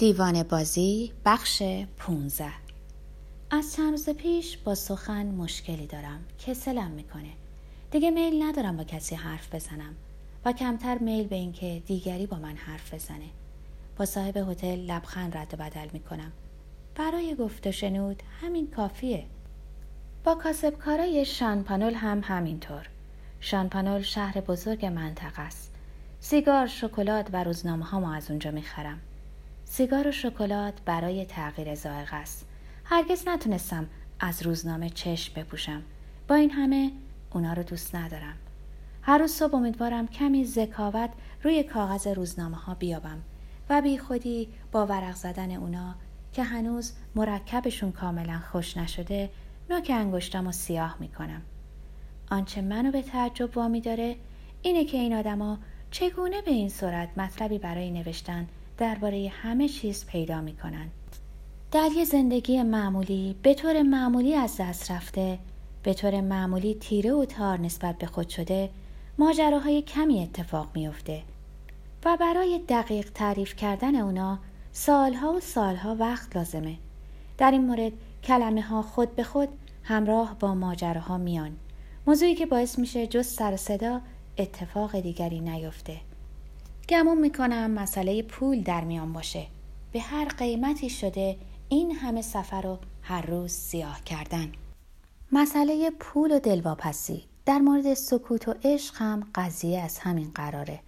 دیوان بازی بخش 15 از چند روز پیش با سخن مشکلی دارم کسلم می‌کنه. دیگه میل ندارم با کسی حرف بزنم و کمتر میل به اینکه دیگری با من حرف بزنه. با صاحب هتل لبخند رد و بدل می‌کنم. برای گفت و شنود همین کافیه. با کاسبکارای شانپانول هم همینطور. شانپانول شهر بزرگ منطقه است. سیگار شکلات و روزنامه ها ما از اونجا می‌خرم. سیگار و شکلات برای تغییر ذائقه است. هرگز نتونستم از روزنامه چشم بپوشم. با این همه اونا رو دوست ندارم. هر روز صبح امیدوارم کمی ذکاوت روی کاغذ روزنامه ها بیابم و بی خودی با ورق زدن اونا که هنوز مرکبشون کاملا خوش نشده نوک انگشتم و سیاه می‌کنم. آنچه منو به تعجب وامی داره اینه که این آدما چگونه به این صورت مطلبی برای نوشتن درباره همه چیز پیدا می کنند. در یه زندگی معمولی به طور معمولی از دست رفته به طور معمولی تیره و تار نسبت به خود شده ماجراهای کمی اتفاق میافته و برای دقیق تعریف کردن اونا سالها و سالها وقت لازمه. در این مورد کلمه ها خود به خود همراه با ماجراها میان. موضوعی که باعث میشه جز سر صدا اتفاق دیگری نیفته. گمون می‌کنم مسئله پول در میان باشه. به هر قیمتی شده این همه سفر رو هر روز سیاه کردن. مسئله پول و دلواپسی. در مورد سکوت و عشق هم قضیه از همین قراره.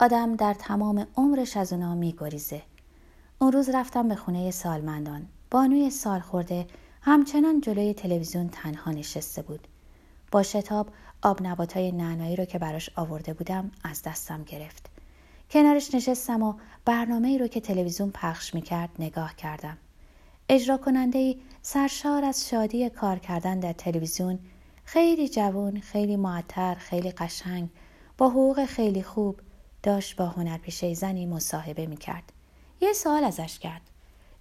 آدم در تمام عمرش از اونا میگریزه. اون روز رفتم به خونه سالمندان. بانوی سال خورده همچنان جلوی تلویزیون تنها نشسته بود. با شتاب آب نباتای نعنایی رو که براش آورده بودم از دستم گرفت. کنارش نشستم و برنامه ای رو که تلویزیون پخش می‌کرد نگاه کردم. اجرا کننده ای سرشار از شادی کار کردن در تلویزیون خیلی جوان، خیلی معطر، خیلی قشنگ، با حقوق خیلی خوب داشت با هنرپیشه زنی مصاحبه می‌کرد. یه سوال ازش کرد.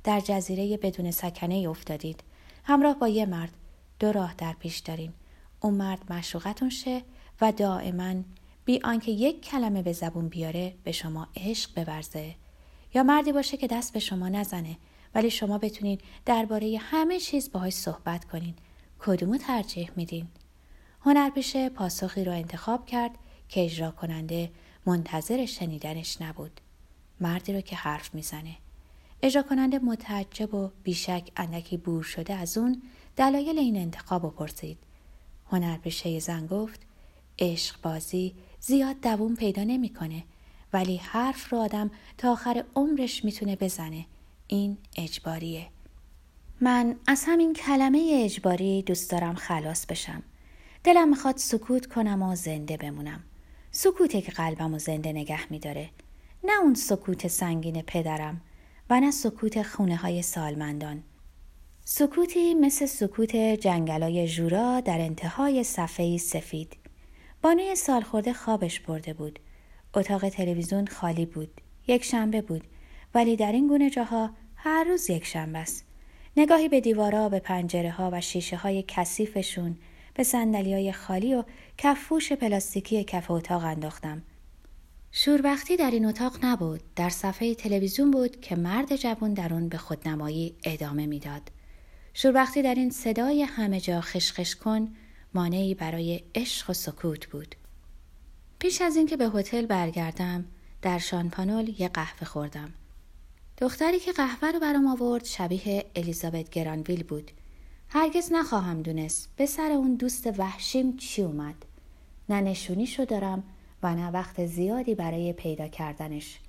در جزیره بدون سکنه افتادید. همراه با یه مرد دو راه در پیش دارین. اون مرد مشروقتون شه و دائما بی آنکه یک کلمه به زبون بیاره به شما عشق بورزه یا مردی باشه که دست به شما نزنه ولی شما بتونین درباره همه چیز باهاش صحبت کنین. کدومو ترجیح میدین؟ هنرپیشه پاسخی را انتخاب کرد که اجرا کننده منتظر شنیدنش نبود. مردی رو که حرف می‌زنه. اجرا کننده متعجب و بیشک اندکی بور شده از اون دلایل این انتخاب و پرسید. هنرپیشه زن گفت عشق بازی زیاد دووم پیدا نمی‌کنه. ولی حرف رو آدم تا آخر عمرش می‌تونه بزنه. این اجباریه. من از همین کلمه اجباری دوست دارم خلاص بشم. دلم می‌خواد سکوت کنم و زنده بمونم. سکوته که قلبم و زنده نگه میداره. نه اون سکوت سنگین پدرم و نه سکوت خونه های سالمندان. سکوتی مثل سکوت جنگلای جورا در انتهای صفحه سفید. بانوی سالخورده خوابش برده بود. اتاق تلویزیون خالی بود. یک شنبه بود. ولی در این گونه جاها هر روز یک شنبه است. نگاهی به دیوارا، به پنجره ها و شیشه های کثیفشون، به سندلی های خالی و کفوش پلاستیکی کف اتاق انداختم. شوربختی در این اتاق نبود. در صفحه تلویزیون بود که مرد جوان در آن به خودنمایی ادامه می‌داد. شوربختی در این صدای همه جا خشخش کن مانعی برای عشق و سکوت بود. پیش از اینکه به هتل برگردم در شانپانول یه قهوه خوردم. دختری که قهوه رو برام آورد شبیه الیزابت گرانویل بود. هرگز نخواهم دونست به سر اون دوست وحشیم چی اومد. نه نشونیشو دارم و نه وقت زیادی برای پیدا کردنش.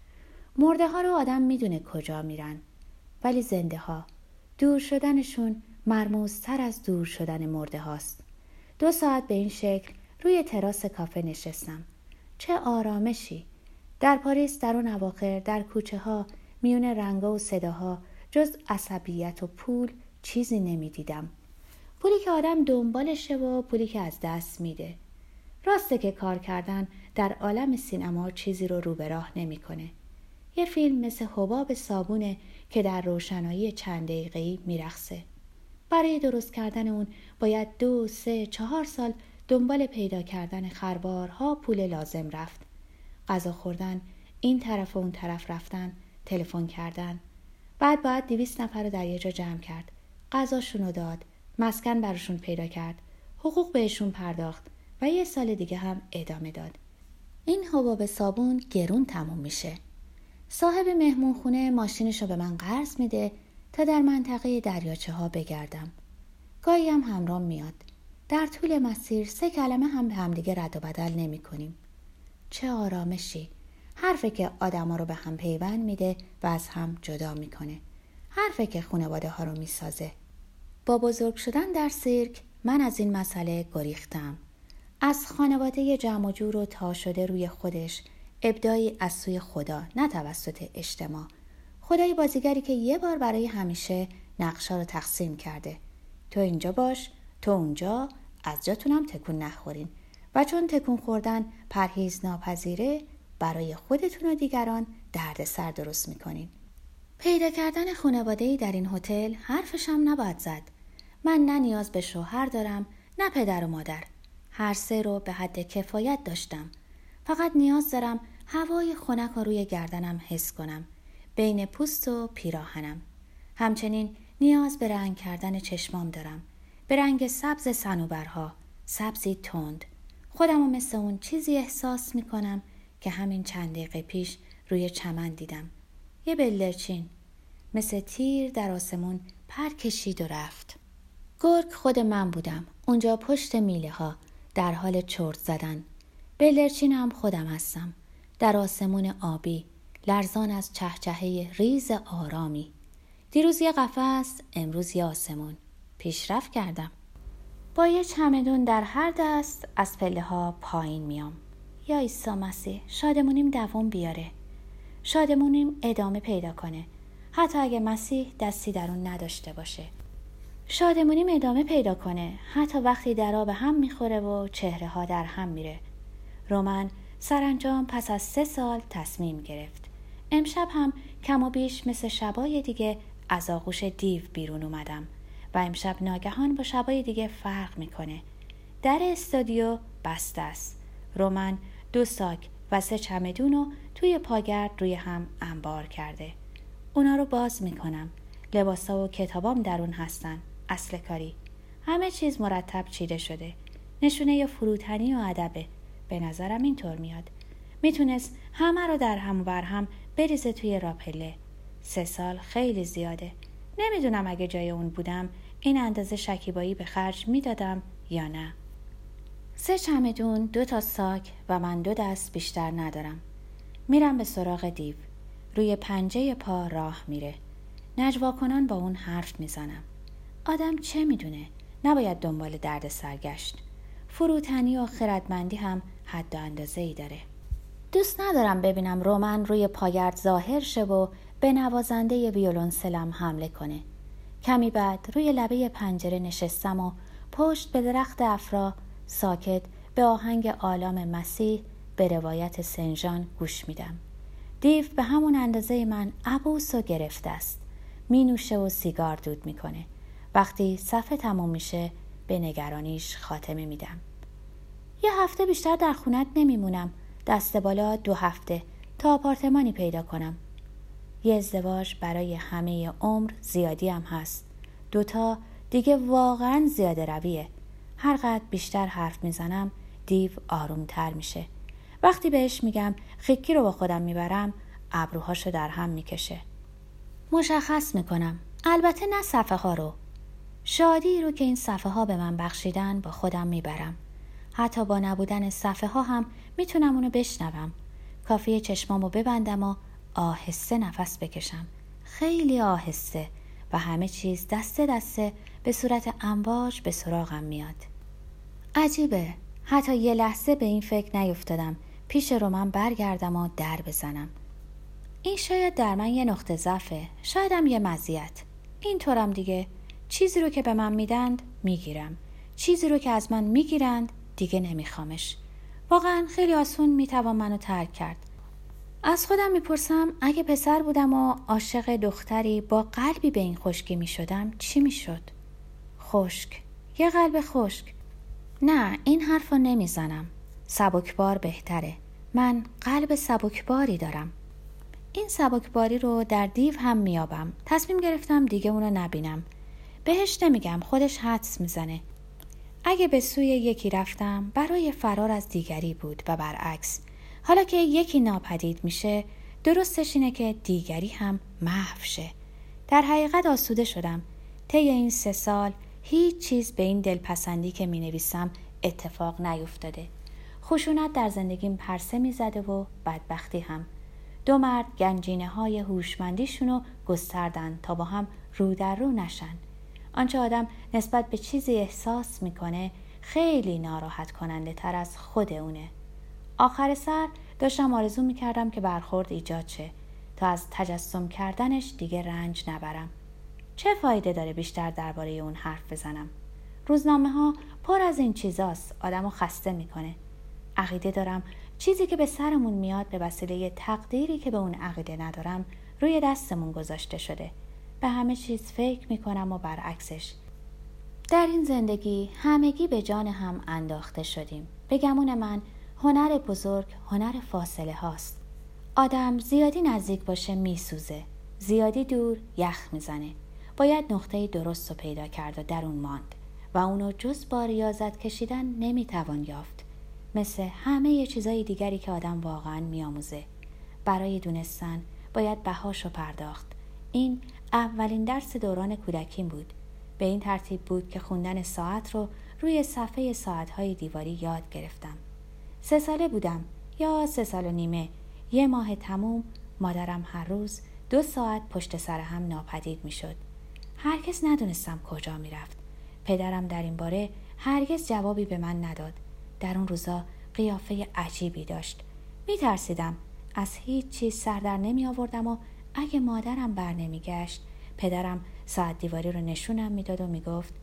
مرده ها رو آدم می‌دونه کجا میرن. ولی زنده ها دور شدنشون مرموزتر از دور شدن مرده هاست. دو ساعت به این شکل روی تراس کافه نشستم. چه آرامشی! در پاریس در اون اواخر در کوچه ها میون رنگا و صداها جز عصبیت و پول چیزی نمی‌دیدم. پولی که آدم دنبالشه و پولی که از دست میده. راسته که کار کردن در عالم سینما چیزی رو رو به راه نمی‌کنه. یه فیلم مثل حباب صابونه که در روشنایی چند دقیقه‌ای میرخصه. برای درست کردن اون باید دو، سه، چهار سال دنبال پیدا کردن خربارها پول لازم رفت. غذا خوردن، این طرف و اون طرف رفتن، تلفن کردن. بعد باید دویست نفر رو در یه جا جمع کرد غذاشون رو داد مسکن براشون پیدا کرد حقوق بهشون پرداخت و یه سال دیگه هم ادامه داد این حباب صابون گرون تموم میشه صاحب مهمون خونه ماشینش رو به من قرض میده تا در منطقه دریاچه ها بگردم. گاهی هم همرام میاد. در طول مسیر سه کلمه هم به همدیگه رد و بدل نمی کنیم. چه آرامشی. حرفه که آدما رو به هم پیوند میده و از هم جدا می‌کنه. حرفه که خانواده ها رو می‌سازه. با بزرگ شدن در سیرک من از این مسئله گریختم. از خانواده جمع و جور و تا شده روی خودش ابدایی از سوی خدا نه توسط اجتماع. خدای بازیگری که یه بار برای همیشه نقشا رو تقسیم کرده. تو اینجا باش تو اونجا از جاتونم تکون نخورین. و چون تکون خوردن پرهیز ناپذیره برای خودتون و دیگران درد سر درست می‌کنین. پیدا کردن خانواده در این هتل حرفشم نباید زد. من نه نیاز به شوهر دارم نه پدر و مادر. هر سه رو به حد کفایت داشتم. فقط نیاز دارم هوای خنک رو روی گردنم حس کنم. بین پوست و پیراهنم. همچنین نیاز به رنگ کردن چشمام دارم. به رنگ سبز سنوبرها سبزی تند. خودم و مثل اون چیزی احساس می‌کنم که همین چند دقیقه پیش روی چمن دیدم. یه بلدرچین. مثل تیر در آسمون پر کشید و رفت. گرگ خود من بودم. اونجا پشت میله ها در حال چرت زدن. بلدرچین هم خودم هستم. در آسمون آبی. لرزان از چهچهه ریز آرامی. دیروز یه قفس امروز یه آسمون. پیشرفت کردم. با یه چمدون در هر دست از پله ها پایین میام. یا ایسا مسیح شادمونیم دوام بیاره. شادمونیم ادامه پیدا کنه. حتی اگه مسیح دستی در اون نداشته باشه. شادمونیم ادامه پیدا کنه. حتی وقتی درا به هم می‌خوره و چهره ها در هم میره. رومن سرانجام پس از سه سال تصمیم گرفت. امشب هم کم و بیش مثل شبای دیگه از آغوش دیو بیرون اومدم و امشب ناگهان با شبای دیگه فرق می‌کنه. در استادیو بسته است. رومن دو ساک و سه چمدون رو توی پاگرد روی هم انبار کرده. اونا رو باز می‌کنم. لباسا و کتابام درون هستن. اصل کاری. همه چیز مرتب چیده شده. نشونه فروتنی و ادبه. به نظرم اینطور میاد. می‌تونست همه رو در هم بر هم بریزه توی راپله. سه سال خیلی زیاده. نمی‌دونم اگه جای اون بودم این اندازه شکیبایی به خرج می‌دادم یا نه. سه چمدون دو تا ساک و من دو دست بیشتر ندارم. میرم به سراغ دیو. روی پنجه پا راه میره. نجوا کنان با اون حرف می‌زنم. آدم چه می‌دونه؟ نباید دنبال درد سرگشت. فروتنی و خردمندی هم حد و اندازه ای داره. دوست ندارم ببینم رومن روی پاگرد ظاهر شه و به نوازنده ویولون سلم حمله کنه. کمی بعد روی لبه پنجره نشستم و پشت به درخت افرا ساکت به آهنگ آلام مسیح به روایت سنجان گوش میدم. دیو به همون اندازه من عبوس و گرفته است. می نوشه و سیگار دود می‌کنه. وقتی صفحه تموم میشه به نگرانیش خاتمه میدم. یه هفته بیشتر در خونت نمیمونم. دست بالا دو هفته تا آپارتمانی پیدا کنم. یه ازدواج برای همه عمر زیادی هم هست. دوتا دیگه واقعا زیاده رویه. هر قد بیشتر حرف می‌زنم دیو آرومتر میشه. وقتی بهش میگم خیکی رو با خودم می‌برم ابروهاشو در هم می‌کشه. مشخص می‌کنم. البته نه صفحه ها رو. شادی رو که این صفحه ها به من بخشیدن با خودم می‌برم. حتی با نبودن صفحه ها هم می‌تونم اونو بشنوم. کافی چشمامو ببندم و آهسته نفس بکشم. خیلی آهسته و همه چیز دسته دسته به صورت امواج به سراغم میاد. عجیبه. حتی یه لحظه به این فکر نیفتادم. پیش رو من برگردم و در بزنم. این شاید در من یه نقطه ضعفه. شایدم یه مزیت. اینطورم دیگه. چیزی رو که به من میدند می‌گیرم. چیزی رو که از من می‌گیرند دیگه نمیخوامش. واقعا خیلی آسون می‌توان منو ترک کرد. از خودم می‌پرسم اگه پسر بودم و عاشق دختری با قلبی به این خشکی می‌شدم چی می‌شد؟ خشک. یه قلب خشک. نه این حرف نمی‌زنم. سبکبار بهتره. من قلب سبکباری دارم. این سبکباری رو در دیو هم میابم تصمیم گرفتم دیگه اونو نبینم. بهش نمیگم خودش حدس می‌زنه. اگه به سوی یکی رفتم برای فرار از دیگری بود و برعکس. حالا که یکی ناپدید میشه درستش اینه که دیگری هم محو شه. در حقیقت آسوده شدم. طی این سه سال هیچ چیز به این دلپسندی که می نویسم اتفاق نیفتاده. خشونت در زندگیم پرسه می زده و بدبختی هم. دو مرد گنجینه های هوشمندیشون رو گستردن تا با هم رو در رو نشن. آنچه آدم نسبت به چیزی احساس می‌کنه خیلی ناراحت کننده تر از خود اونه. آخر سر داشتم آرزو می‌کردم که برخورد ایجاد شه تا از تجسم کردنش دیگه رنج نبرم. چه فایده داره بیشتر درباره اون حرف بزنم؟ روزنامه ها پر از این چیزاست آدم خسته می‌کنه. عقیده دارم چیزی که به سرمون میاد به وسیله تقدیری که به اون عقیده ندارم روی دستمون گذاشته شده. به همه چیز فکر می‌کنم و برعکسش. در این زندگی همگی به جان هم انداخته شدیم. به گمون من هنر بزرگ هنر فاصله هاست. آدم زیادی نزدیک باشه میسوزه. زیادی دور یخ می‌زنه. باید نقطه درست رو پیدا کرد و در اون ماند. و اونو جز با ریاضت کشیدن نمی‌توان یافت. مثل همه چیزای دیگری که آدم واقعا میآموزه. برای دونستن باید بهاشو پرداخت. این اولین درس دوران کودکیم بود به این ترتیب بود که خوندن ساعت رو روی صفحه ساعتهای دیواری یاد گرفتم سه ساله بودم یا سه سال و نیمه یه ماه تموم مادرم هر روز دو ساعت پشت سر هم ناپدید می شد. هرگز ندونستم کجا می رفت. پدرم در این باره هرگز جوابی به من نداد. در اون روزا قیافه عجیبی داشت. می ترسیدم. از هیچ چیز سر در نمی آوردم و اگه مادرم بر نمی گشت پدرم ساعت دیواری رو نشونم می‌داد و می‌گفت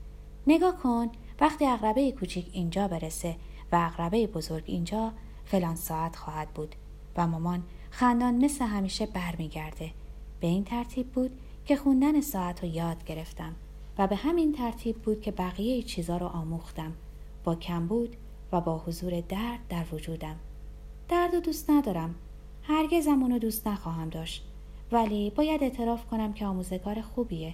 نگاه کن وقتی اقربه کوچیک اینجا برسه و اقربه بزرگ اینجا فلان ساعت خواهد بود. و مامان خندان مثل همیشه برمیگرده. به این ترتیب بود که خوندن ساعت رو یاد گرفتم و به همین ترتیب بود که بقیه چیزا رو آموختم. با کم بود و با حضور درد در وجودم. درد و دوست ندارم. هرگزم اونو دوست نخواهم داشت. ولی باید اعتراف کنم که آموزگار خوبیه.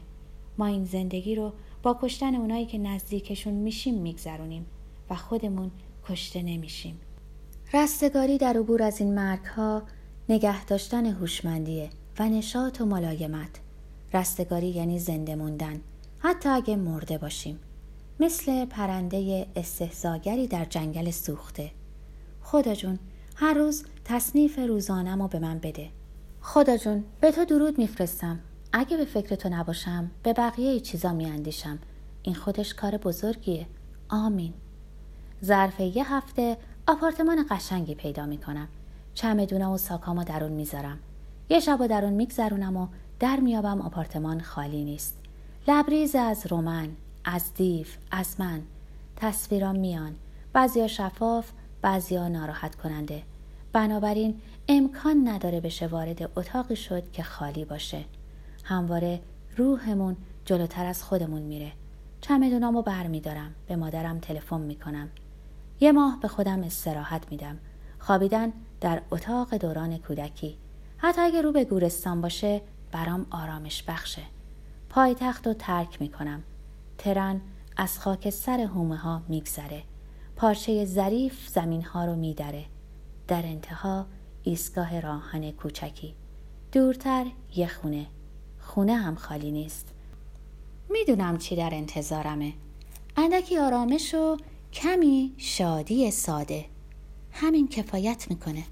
ما این زندگی رو با کشتن اونایی که نزدیکشون میشیم میگذرونیم و خودمون کشته نمیشیم. رستگاری در عبور از این مرگ ها نگه داشتن هوشمندیه و نشاط و ملایمت. رستگاری یعنی زنده موندن حتی اگه مرده باشیم. مثل پرنده استهزاگری در جنگل سوخته. خدا جون هر روز تصنیف روزانم رو به من بده. خدا جون به تو درود میفرستم. اگه به فکر تو نباشم به بقیه چیزا میاندیشم. این خودش کار بزرگیه. آمین. ظرف یه هفته آپارتمان قشنگی پیدا می‌کنم. چمدونا و ساکامو درون می‌ذارم. یه شب درون میگذرونم و در میابم آپارتمان خالی نیست. لبریز از رومن از دیو از من. تصویرام میان. بعضیا شفاف بعضیا ناراحت کننده بنابراین امکان نداره بشه وارد اتاقی شد که خالی باشه. همواره روحمون جلوتر از خودمون میره. چمدونامو بر میدارم به مادرم تلفن می‌کنم. یه ماه به خودم استراحت میدم. خوابیدن در اتاق دوران کودکی. حتی اگه رو به گورستان باشه برام آرامش بخشه. پایتخت رو ترک می‌کنم. ترن از خاک سر هومه ها میگذره. پارچه ظریف زمین ها رو میدره. در انتها ایستگاه راهن کوچکی. دورتر یه خونه. خونه هم خالی نیست. می‌دونم چی در انتظارمه. اندکی آرامش و کمی شادی ساده. همین کفایت می‌کنه.